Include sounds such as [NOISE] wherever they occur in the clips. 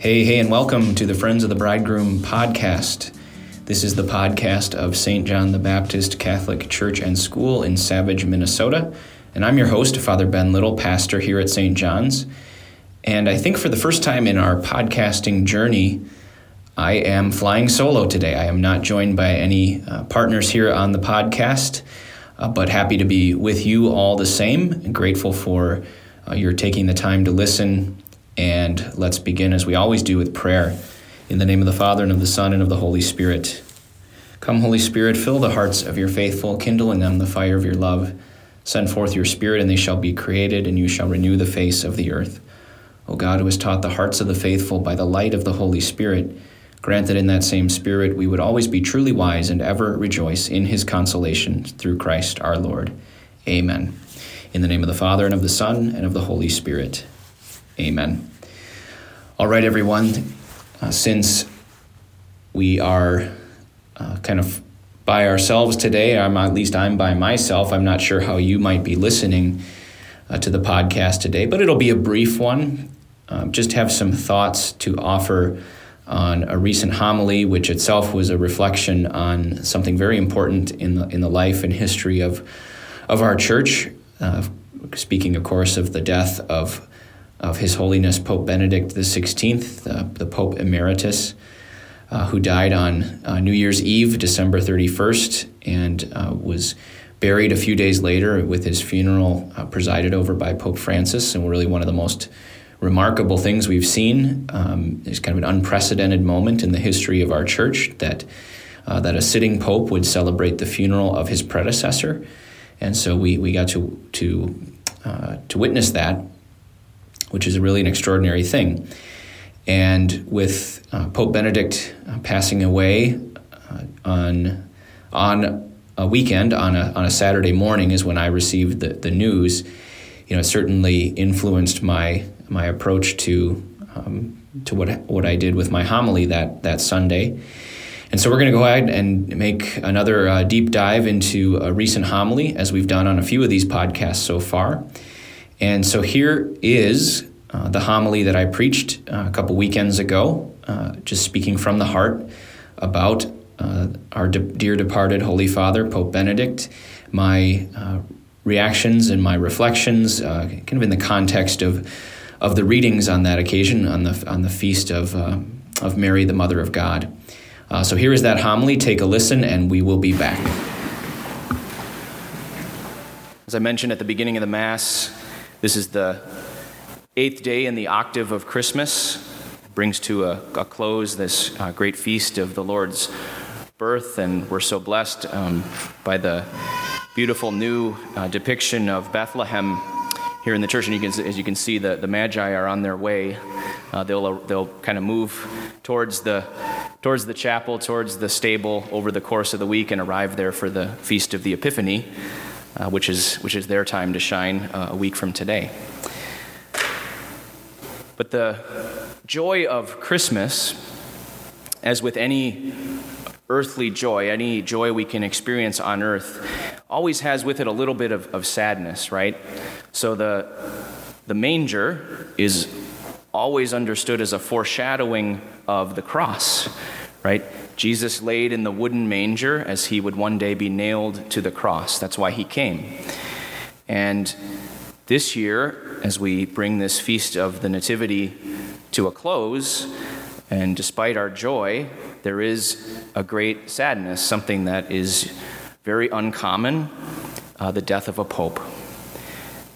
Hey, hey, and welcome to the Friends of the Bridegroom podcast. This is the podcast of St. John the Baptist Catholic Church and School in Savage, Minnesota. And I'm your host, Father Ben Little, pastor here at St. John's. And I think for the first time in our podcasting journey, I am flying solo today. I am not joined by any uh, partners here on the podcast, uh, but happy to be with you all the same. And grateful for uh, your taking the time to listen and let's begin, as we always do, with prayer. In the name of the Father, and of the Son, and of the Holy Spirit. Come, Holy Spirit, fill the hearts of your faithful, kindle in them the fire of your love. Send forth your Spirit, and they shall be created, and you shall renew the face of the earth. O God, who has taught the hearts of the faithful by the light of the Holy Spirit, grant that in that same Spirit we would always be truly wise and ever rejoice in his consolation through Christ our Lord. Amen. In the name of the Father, and of the Son, and of the Holy Spirit. Amen. All right, everyone. Uh, since we are uh, kind of by ourselves today, I'm at least I'm by myself. I'm not sure how you might be listening uh, to the podcast today, but it'll be a brief one. Um, just have some thoughts to offer on a recent homily, which itself was a reflection on something very important in the in the life and history of of our church. Uh, speaking, of course, of the death of of His Holiness Pope Benedict XVI, the, the Pope Emeritus, uh, who died on uh, New Year's Eve, December 31st, and uh, was buried a few days later with his funeral uh, presided over by Pope Francis, and really one of the most remarkable things we've seen. Um, it's kind of an unprecedented moment in the history of our church that uh, that a sitting pope would celebrate the funeral of his predecessor, and so we we got to to uh, to witness that which is really an extraordinary thing. And with uh, Pope Benedict uh, passing away uh, on on a weekend, on a on a Saturday morning, is when I received the, the news. You know, it certainly influenced my my approach to um, to what what I did with my homily that that Sunday. And so we're going to go ahead and make another uh, deep dive into a recent homily, as we've done on a few of these podcasts so far. And so here is uh, the homily that I preached uh, a couple weekends ago, uh, just speaking from the heart about uh, our de- dear departed Holy Father, Pope Benedict, my uh, reactions and my reflections, uh, kind of in the context of, of the readings on that occasion, on the, on the feast of, of Mary, the Mother of God. so here is that homily. Take a listen, and we will be back. As I mentioned at the beginning of the Mass, this is the eighth day in the octave of Christmas. brings to a, a close this uh, great feast of the Lord's birth, and we're so blessed um, by the beautiful new uh, depiction of Bethlehem here in the church. And you can, as you can see, the, the Magi are on their way. Uh, they'll, they'll kind of move towards the, towards the chapel, towards the stable over the course of the week, and arrive there for the Feast of the Epiphany, uh, which, is, which is their time to shine uh, a week from today. But the joy of Christmas, as with any earthly joy, any joy we can experience on earth, always has with it a little bit of, of sadness, right? So the, the manger is always understood as a foreshadowing of the cross, right? Jesus laid in the wooden manger as he would one day be nailed to the cross. That's why he came. And this year, as we bring this feast of the Nativity to a close, and despite our joy, there is a great sadness, something that is very uncommon uh, the death of a pope.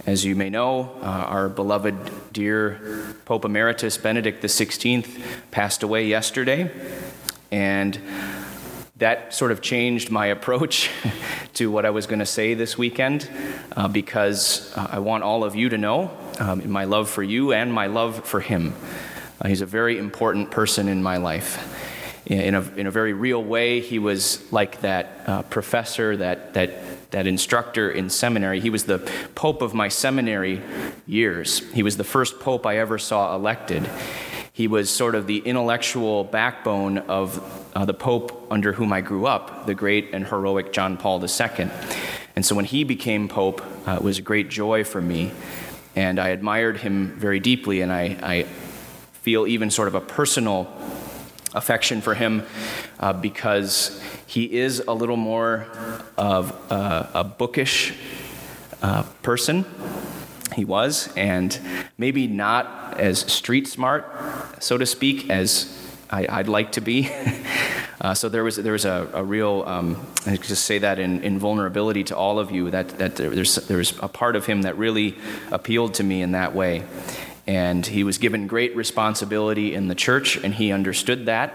As you may know, uh, our beloved, dear Pope Emeritus Benedict XVI passed away yesterday, and that sort of changed my approach [LAUGHS] to what I was going to say this weekend uh, because uh, I want all of you to know um, my love for you and my love for him. Uh, he's a very important person in my life. In a, in a very real way, he was like that uh, professor, that, that, that instructor in seminary. He was the pope of my seminary years. He was the first pope I ever saw elected. He was sort of the intellectual backbone of uh, the Pope under whom I grew up, the great and heroic John Paul II. And so when he became Pope, uh, it was a great joy for me. And I admired him very deeply, and I, I feel even sort of a personal affection for him uh, because he is a little more of uh, a bookish uh, person. He was, and maybe not as street smart, so to speak, as I, would like to be. [LAUGHS] uh, so there was there was a, a real um, I just say that in, in vulnerability to all of you that that there's there's a part of him that really appealed to me in that way. And he was given great responsibility in the church, and he understood that.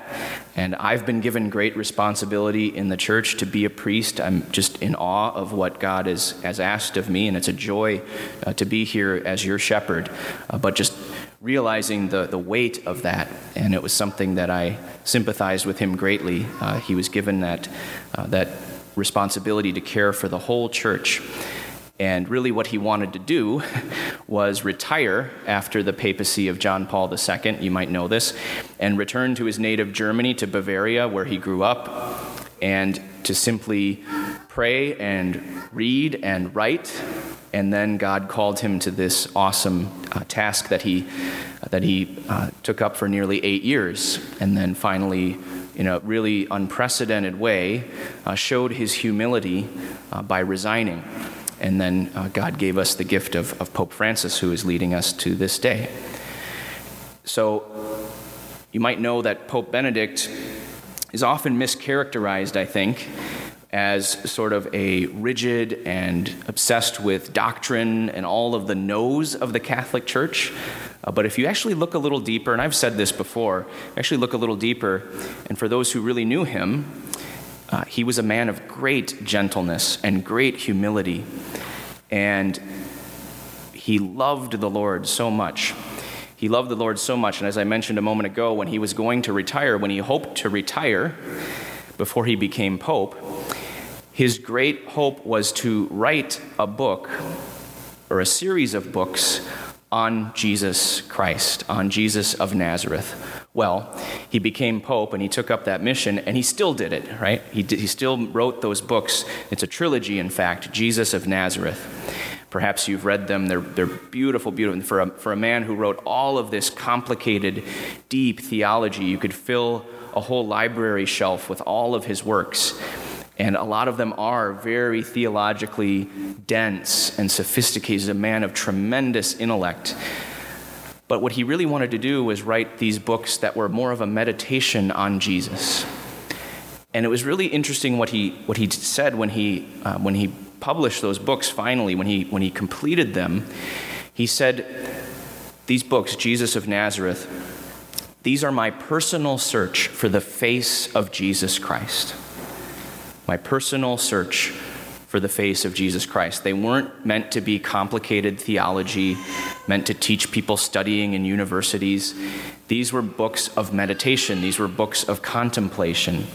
And I've been given great responsibility in the church to be a priest. I'm just in awe of what God has, has asked of me, and it's a joy uh, to be here as your shepherd. Uh, but just realizing the, the weight of that, and it was something that I sympathized with him greatly. Uh, he was given that, uh, that responsibility to care for the whole church. And really, what he wanted to do [LAUGHS] was retire after the papacy of John Paul II, you might know this, and return to his native Germany, to Bavaria, where he grew up, and to simply pray and read and write. And then God called him to this awesome uh, task that he, uh, that he uh, took up for nearly eight years. And then finally, in a really unprecedented way, uh, showed his humility uh, by resigning. And then uh, God gave us the gift of, of Pope Francis, who is leading us to this day. So you might know that Pope Benedict is often mischaracterized, I think, as sort of a rigid and obsessed with doctrine and all of the no's of the Catholic Church. Uh, but if you actually look a little deeper, and I've said this before, actually look a little deeper, and for those who really knew him, uh, he was a man of great gentleness and great humility. And he loved the Lord so much. He loved the Lord so much. And as I mentioned a moment ago, when he was going to retire, when he hoped to retire before he became Pope, his great hope was to write a book or a series of books on Jesus Christ, on Jesus of Nazareth. Well, he became Pope and he took up that mission and he still did it, right? He, did, he still wrote those books. It's a trilogy, in fact, Jesus of Nazareth. Perhaps you've read them. They're, they're beautiful, beautiful. For a, for a man who wrote all of this complicated, deep theology, you could fill a whole library shelf with all of his works. And a lot of them are very theologically dense and sophisticated. A man of tremendous intellect. But what he really wanted to do was write these books that were more of a meditation on Jesus. And it was really interesting what he, what he said when he, uh, when he published those books finally, when he, when he completed them. He said, These books, Jesus of Nazareth, these are my personal search for the face of Jesus Christ my personal search for the face of Jesus Christ. They weren't meant to be complicated theology, meant to teach people studying in universities. These were books of meditation, these were books of contemplation.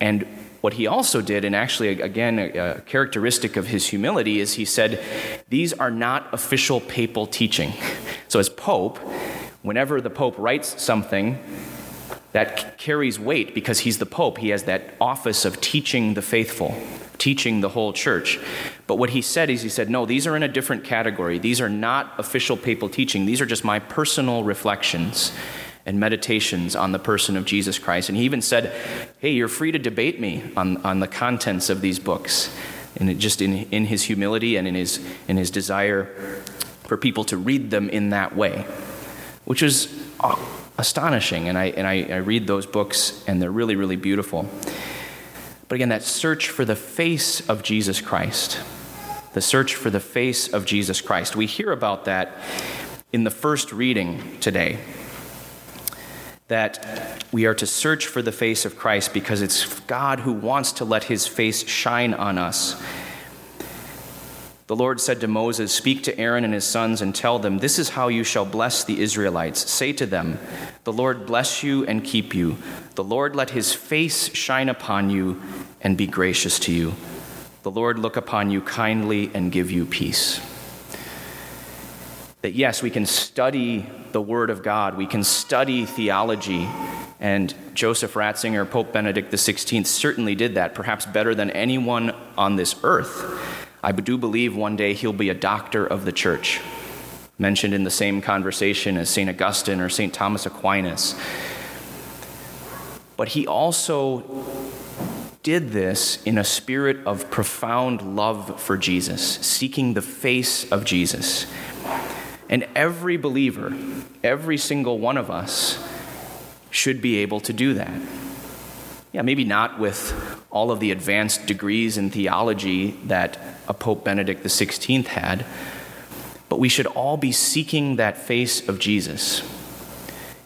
And what he also did, and actually, again, a, characteristic of his humility, is he said, These are not official papal teaching. [LAUGHS] So, as Pope, whenever the Pope writes something, that carries weight because he's the Pope. He has that office of teaching the faithful, teaching the whole church. But what he said is, he said, no, these are in a different category. These are not official papal teaching. These are just my personal reflections and meditations on the person of Jesus Christ. And he even said, hey, you're free to debate me on, on the contents of these books. And just in, in his humility and in his, in his desire for people to read them in that way, which is astonishing. And I, and I, I read those books, and they're really, really beautiful. But again, that search for the face of Jesus Christ, the search for the face of Jesus Christ. We hear about that in the first reading today. That we are to search for the face of Christ because it's God who wants to let his face shine on us the Lord said to Moses, Speak to Aaron and his sons and tell them, This is how you shall bless the Israelites. Say to them, The Lord bless you and keep you. The Lord let his face shine upon you and be gracious to you. The Lord look upon you kindly and give you peace. That yes, we can study the Word of God, we can study theology, and Joseph Ratzinger, Pope Benedict XVI, certainly did that, perhaps better than anyone on this earth. I do believe one day he'll be a doctor of the church. mentioned in the same conversation as St. Augustine or St. Thomas Aquinas. But he also did this in a spirit of profound love for Jesus, seeking the face of Jesus. And every believer, every single one of us, should be able to do that. Yeah, maybe not with all of the advanced degrees in theology that a Pope Benedict XVI had, but we should all be seeking that face of Jesus.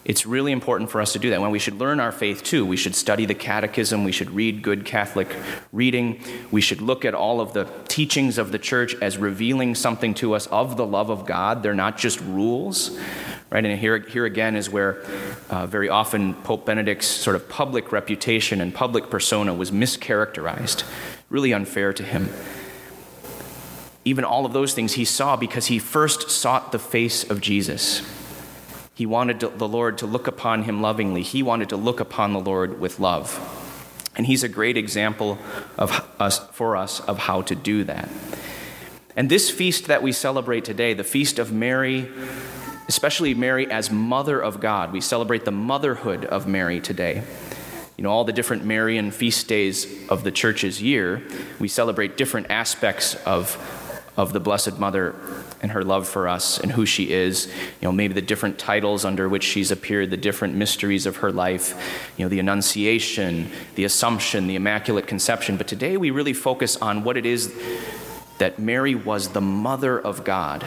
It's really important for us to do that. When we should learn our faith too, we should study the catechism, we should read good Catholic reading, we should look at all of the teachings of the church as revealing something to us of the love of God. They're not just rules, right? And here, here again is where uh, very often Pope Benedict's sort of public reputation and public persona was mischaracterized, really unfair to him even all of those things he saw because he first sought the face of Jesus. He wanted to, the Lord to look upon him lovingly. He wanted to look upon the Lord with love. And he's a great example of us, for us of how to do that. And this feast that we celebrate today, the feast of Mary, especially Mary as Mother of God, we celebrate the motherhood of Mary today. You know, all the different Marian feast days of the church's year, we celebrate different aspects of of the Blessed Mother and her love for us and who she is. You know, maybe the different titles under which she's appeared, the different mysteries of her life, you know, the Annunciation, the Assumption, the Immaculate Conception. But today we really focus on what it is that Mary was the mother of God,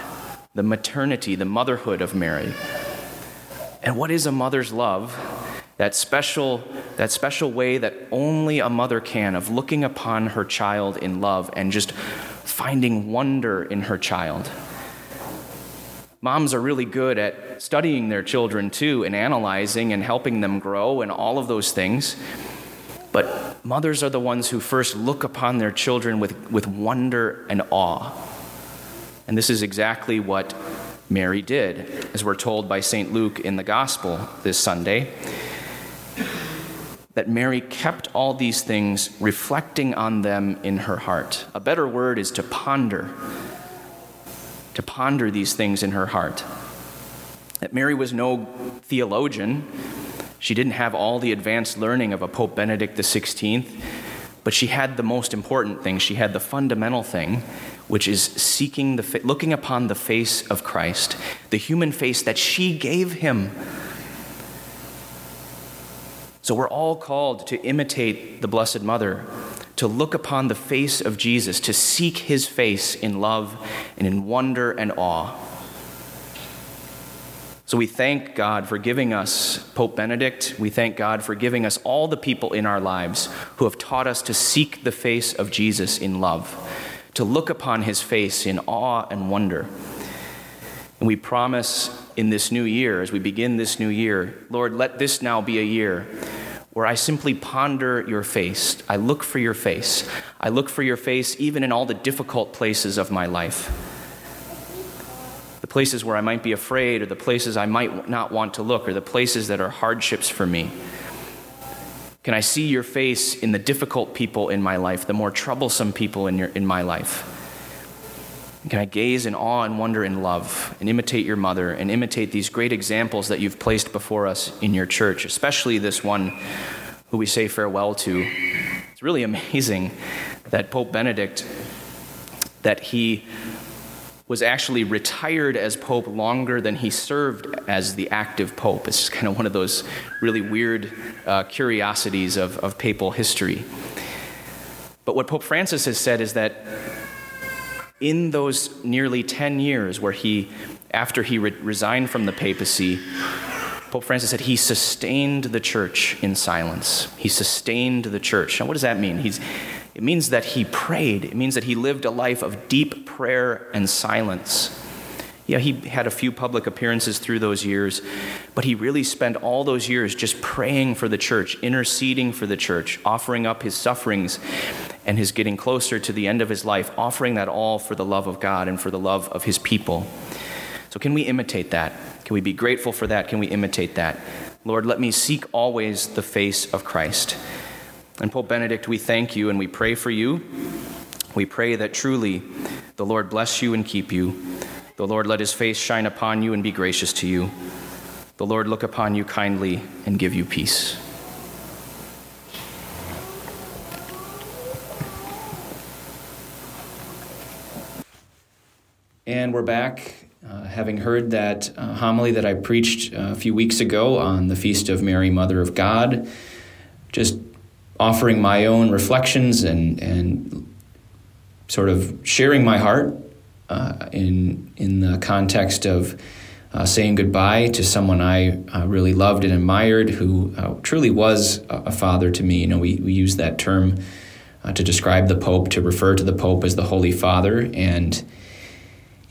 the maternity, the motherhood of Mary. And what is a mother's love? That special, that special way that only a mother can of looking upon her child in love and just finding wonder in her child. Moms are really good at studying their children too and analyzing and helping them grow and all of those things. But mothers are the ones who first look upon their children with, with wonder and awe. And this is exactly what Mary did, as we're told by St. Luke in the Gospel this Sunday that Mary kept all these things, reflecting on them in her heart. A better word is to ponder, to ponder these things in her heart. That Mary was no theologian. She didn't have all the advanced learning of a Pope Benedict XVI, but she had the most important thing. She had the fundamental thing, which is seeking the looking upon the face of Christ, the human face that she gave him so we're all called to imitate the Blessed Mother, to look upon the face of Jesus, to seek his face in love and in wonder and awe. So we thank God for giving us Pope Benedict. We thank God for giving us all the people in our lives who have taught us to seek the face of Jesus in love, to look upon his face in awe and wonder. And we promise in this new year, as we begin this new year, Lord, let this now be a year where I simply ponder your face. I look for your face. I look for your face even in all the difficult places of my life. The places where I might be afraid, or the places I might not want to look, or the places that are hardships for me. Can I see your face in the difficult people in my life, the more troublesome people in, your, in my life? Can I gaze in awe and wonder and love and imitate your mother and imitate these great examples that you've placed before us in your church, especially this one who we say farewell to? It's really amazing that Pope Benedict that he was actually retired as pope longer than he served as the active pope. It's kind of one of those really weird uh, curiosities of, of papal history. But what Pope Francis has said is that in those nearly 10 years where he, after he re- resigned from the papacy, Pope Francis said he sustained the church in silence. He sustained the church. Now, what does that mean? He's, it means that he prayed, it means that he lived a life of deep prayer and silence. Yeah, he had a few public appearances through those years, but he really spent all those years just praying for the church, interceding for the church, offering up his sufferings and his getting closer to the end of his life, offering that all for the love of God and for the love of his people. So, can we imitate that? Can we be grateful for that? Can we imitate that? Lord, let me seek always the face of Christ. And Pope Benedict, we thank you and we pray for you. We pray that truly the Lord bless you and keep you. The Lord let his face shine upon you and be gracious to you. The Lord look upon you kindly and give you peace. And we're back, uh, having heard that uh, homily that I preached uh, a few weeks ago on the Feast of Mary, Mother of God. Just offering my own reflections and, and sort of sharing my heart uh, in, in the context of uh, saying goodbye to someone I uh, really loved and admired, who truly was a, father to me. You know, we, we use that term to describe the Pope, to refer to the Pope as the Holy Father. And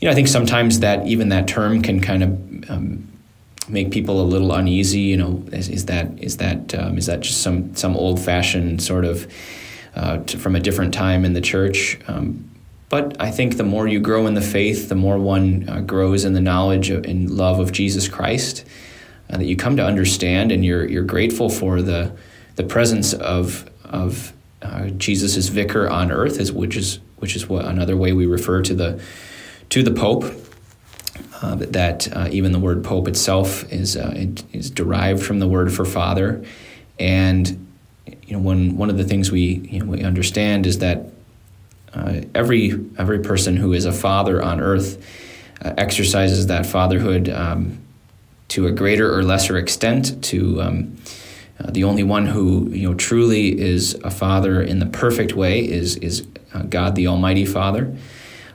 you know, I think sometimes that even that term can kind of um, make people a little uneasy. You know, is, is that is that um, is that just some some old fashioned sort of uh, to, from a different time in the church? Um, but I think the more you grow in the faith, the more one uh, grows in the knowledge and love of Jesus Christ. Uh, that you come to understand, and you're you're grateful for the the presence of of uh, Jesus vicar on earth, is which is which is what another way we refer to the to the Pope. Uh, that uh, even the word Pope itself is uh, it is derived from the word for father, and you know one one of the things we you know, we understand is that uh, every every person who is a father on earth uh, exercises that fatherhood um, to a greater or lesser extent. To um, uh, the only one who you know truly is a father in the perfect way is is God the Almighty Father.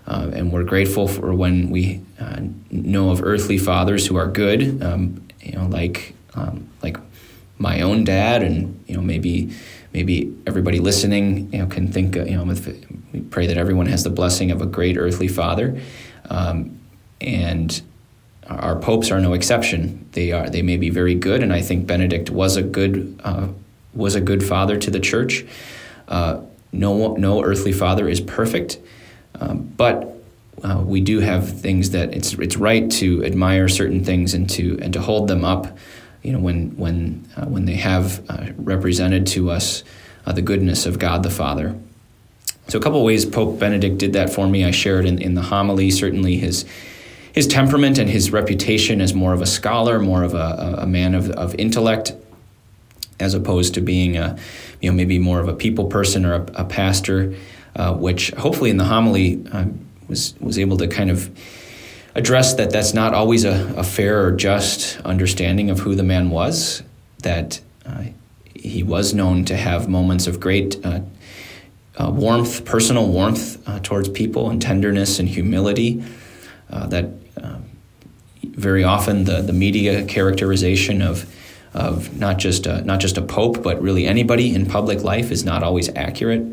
Uh, and we're grateful for when we uh, know of earthly fathers who are good, um, you know, like um, like my own dad, and you know maybe maybe everybody listening, you know, can think, you know, we pray that everyone has the blessing of a great earthly father, um, and our popes are no exception. They are they may be very good, and I think Benedict was a good uh, was a good father to the church. Uh, no no earthly father is perfect. Um, but uh, we do have things that it's it's right to admire certain things and to and to hold them up, you know, when when uh, when they have uh, represented to us uh, the goodness of God the Father. So a couple ways Pope Benedict did that for me. I shared in, in the homily certainly his his temperament and his reputation as more of a scholar, more of a, a man of, of intellect, as opposed to being a you know maybe more of a people person or a, a pastor uh, which hopefully in the homily uh, was was able to kind of address that that's not always a, a fair or just understanding of who the man was. That uh, he was known to have moments of great uh, uh, warmth, personal warmth uh, towards people, and tenderness and humility. that very often the, the media characterization of of not just a, not just a pope, but really anybody in public life is not always accurate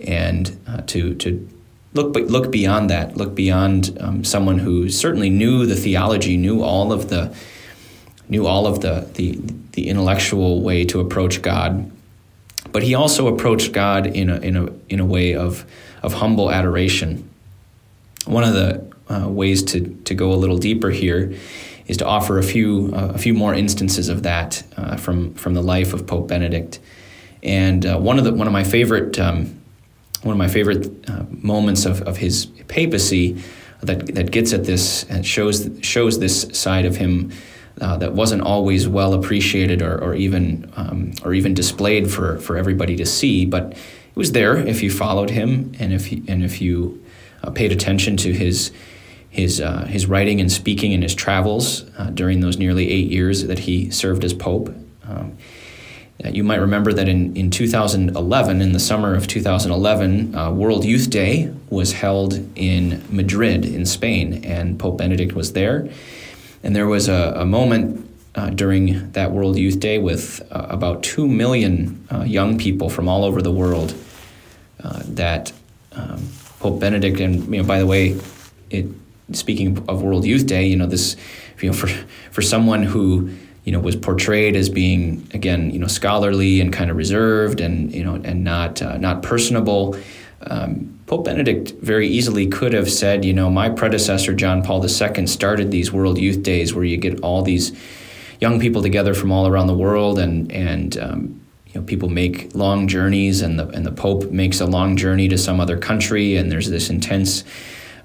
and uh, to to look but look beyond that, look beyond um, someone who certainly knew the theology, knew all of the knew all of the the, the intellectual way to approach God, but he also approached God in a in a in a way of of humble adoration. One of the uh, ways to to go a little deeper here is to offer a few uh, a few more instances of that uh, from from the life of Pope Benedict, and uh, one of the one of my favorite um, one of my favorite uh, moments of, of his papacy that that gets at this and shows shows this side of him uh, that wasn't always well appreciated or, or even um, or even displayed for, for everybody to see, but it was there if you followed him and if you, and if you uh, paid attention to his his uh, his writing and speaking and his travels uh, during those nearly eight years that he served as pope. Um, you might remember that in, in 2011, in the summer of 2011, uh, World Youth Day was held in Madrid, in Spain, and Pope Benedict was there. And there was a, a moment uh, during that World Youth Day with uh, about 2 million uh, young people from all over the world uh, that um, Pope Benedict, and you know, by the way, it, speaking of World Youth Day, you know, this, you know, for, for someone who you know, was portrayed as being again, you know, scholarly and kind of reserved and you know, and not uh, not personable. Um, Pope Benedict very easily could have said, you know, my predecessor John Paul II started these World Youth Days where you get all these young people together from all around the world, and and um, you know, people make long journeys, and the and the Pope makes a long journey to some other country, and there's this intense.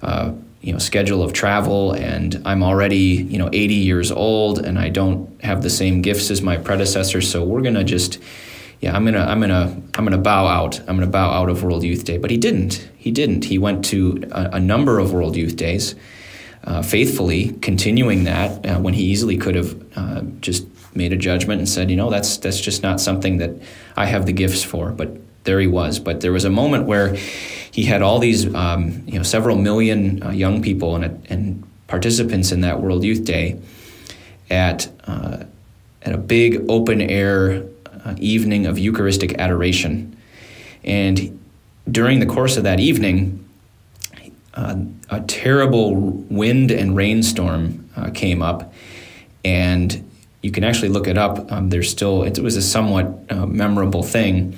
Uh, you know schedule of travel and I'm already you know 80 years old and I don't have the same gifts as my predecessors so we're gonna just yeah I'm gonna I'm gonna I'm gonna bow out. I'm gonna bow out of World Youth Day. But he didn't. He didn't. He went to a, a number of World Youth Days uh, faithfully continuing that uh, when he easily could have uh, just made a judgment and said you know that's that's just not something that I have the gifts for. But there he was. But there was a moment where he had all these, um, you know, several million uh, young people and, and, participants in that World Youth Day at uh, at a big open air uh, evening of Eucharistic adoration, and during the course of that evening, uh, a terrible wind and rainstorm uh, came up, and you can actually look it up. Um, there's still it was a somewhat uh, memorable thing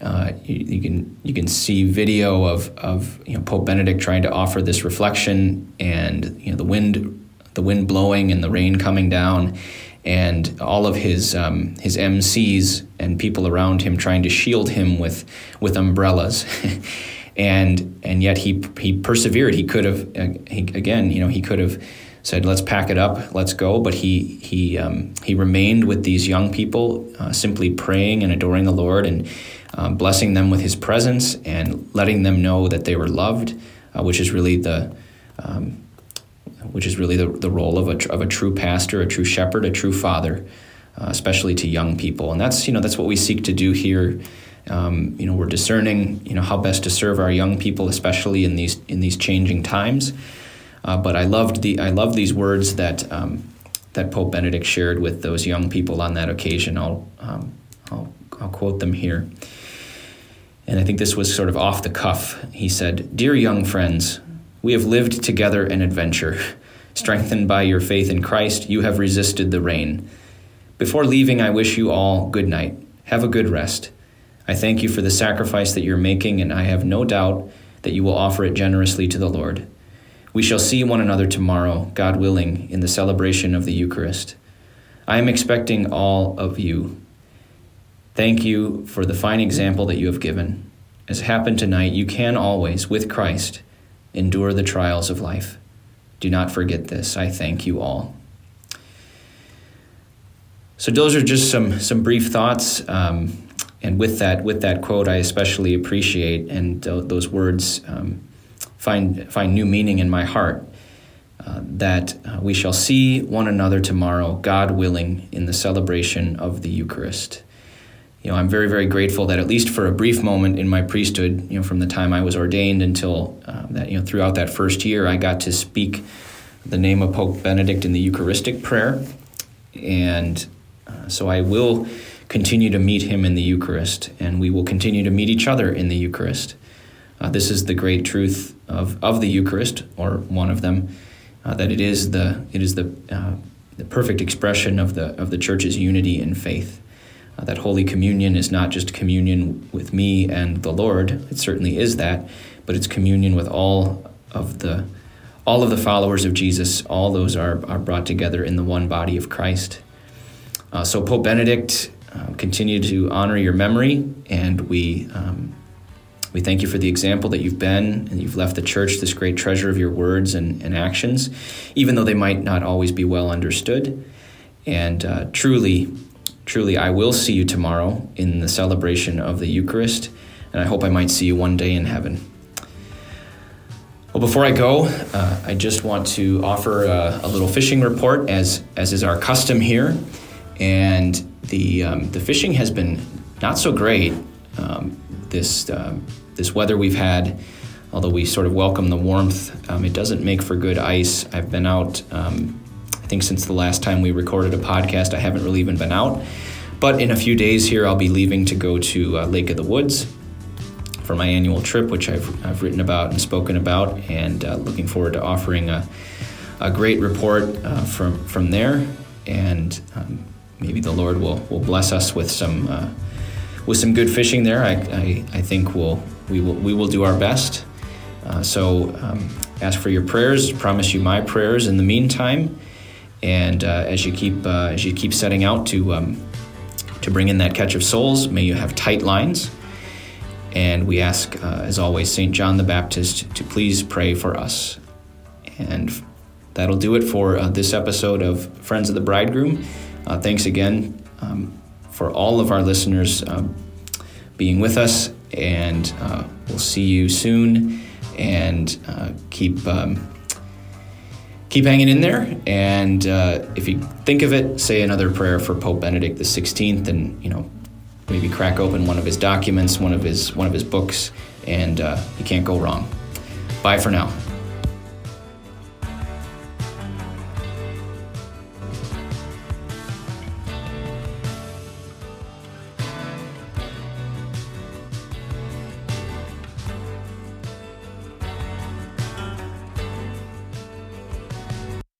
uh, you, you, can you can see video of, of you know, Pope Benedict trying to offer this reflection, and you know the wind the wind blowing and the rain coming down, and all of his um, his MCs and people around him trying to shield him with with umbrellas. [LAUGHS] and and yet he he persevered. He could have uh, he, again, you know, he could have said, "Let's pack it up, let's go." But he he um, he remained with these young people, uh, simply praying and adoring the Lord, and um, blessing them with his presence and letting them know that they were loved, uh, which is really the um, which is really the, the role of a, of a true pastor, a true shepherd, a true father, uh, especially to young people. And that's you know that's what we seek to do here. Um, you know we're discerning you know how best to serve our young people, especially in these in these changing times. Uh, but I loved the I love these words that um, that Pope Benedict shared with those young people on that occasion. I'll um, I'll, I'll quote them here and I think this was sort of off the cuff. He said, Dear young friends, we have lived together an adventure. Strengthened by your faith in Christ, you have resisted the rain. Before leaving, I wish you all good night. Have a good rest. I thank you for the sacrifice that you're making, and I have no doubt that you will offer it generously to the Lord. We shall see one another tomorrow, God willing, in the celebration of the Eucharist. I am expecting all of you Thank you for the fine example that you have given. As happened tonight, you can always, with Christ, endure the trials of life. Do not forget this. I thank you all. So those are just some some brief thoughts, um, and with that with that quote, I especially appreciate and th- those words um, find find new meaning in my heart. Uh, that uh, we shall see one another tomorrow, God willing, in the celebration of the Eucharist you know, I'm very, very grateful that at least for a brief moment in my priesthood, you know, from the time I was ordained until uh, that, you know, throughout that first year, I got to speak the name of Pope Benedict in the Eucharistic prayer. And uh, so I will continue to meet him in the Eucharist, and we will continue to meet each other in the Eucharist. Uh, this is the great truth of, of the Eucharist, or one of them, uh, that it is the it is the uh, the perfect expression of the of the Church's unity in faith. Uh, that Holy Communion is not just communion with me and the Lord. It certainly is that, but it's communion with all of the all of the followers of Jesus. All those are, are brought together in the one body of Christ. Uh, so Pope Benedict, uh, continue to honor your memory, and we um, we thank you for the example that you've been, and you've left the church this great treasure of your words and, and actions, even though they might not always be well understood. And uh, truly, Truly, I will see you tomorrow in the celebration of the Eucharist, and I hope I might see you one day in heaven. Well, before I go, uh, I just want to offer a, a, little fishing report, as as is our custom here, and the um, the fishing has been not so great. Um, this uh, this weather we've had, although we sort of welcome the warmth, um, it doesn't make for good ice. I've been out um, think since the last time we recorded a podcast, I haven't really even been out. But in a few days here, I'll be leaving to go to uh, Lake of the Woods for my annual trip, which I've, I've written about and spoken about, and uh, looking forward to offering a, a great report uh, from, from there. And um, maybe the Lord will, will bless us with some, uh, with some good fishing there. I, I, I, think we'll, we, will, we will do our best. Uh, so um, ask for your prayers, promise you my prayers in the meantime. And uh, as you keep uh, as you keep setting out to um, to bring in that catch of souls, may you have tight lines. And we ask, uh, as always, Saint John the Baptist to please pray for us. And that'll do it for uh, this episode of Friends of the Bridegroom. Uh, thanks again um, for all of our listeners um, being with us, and we'll see you soon. And keep um, keep hanging in there. And uh, if you think of it, say another prayer for Pope Benedict XVI, and you know maybe crack open one of his documents, one of his one of his books, and uh, you can't go wrong. Bye for now.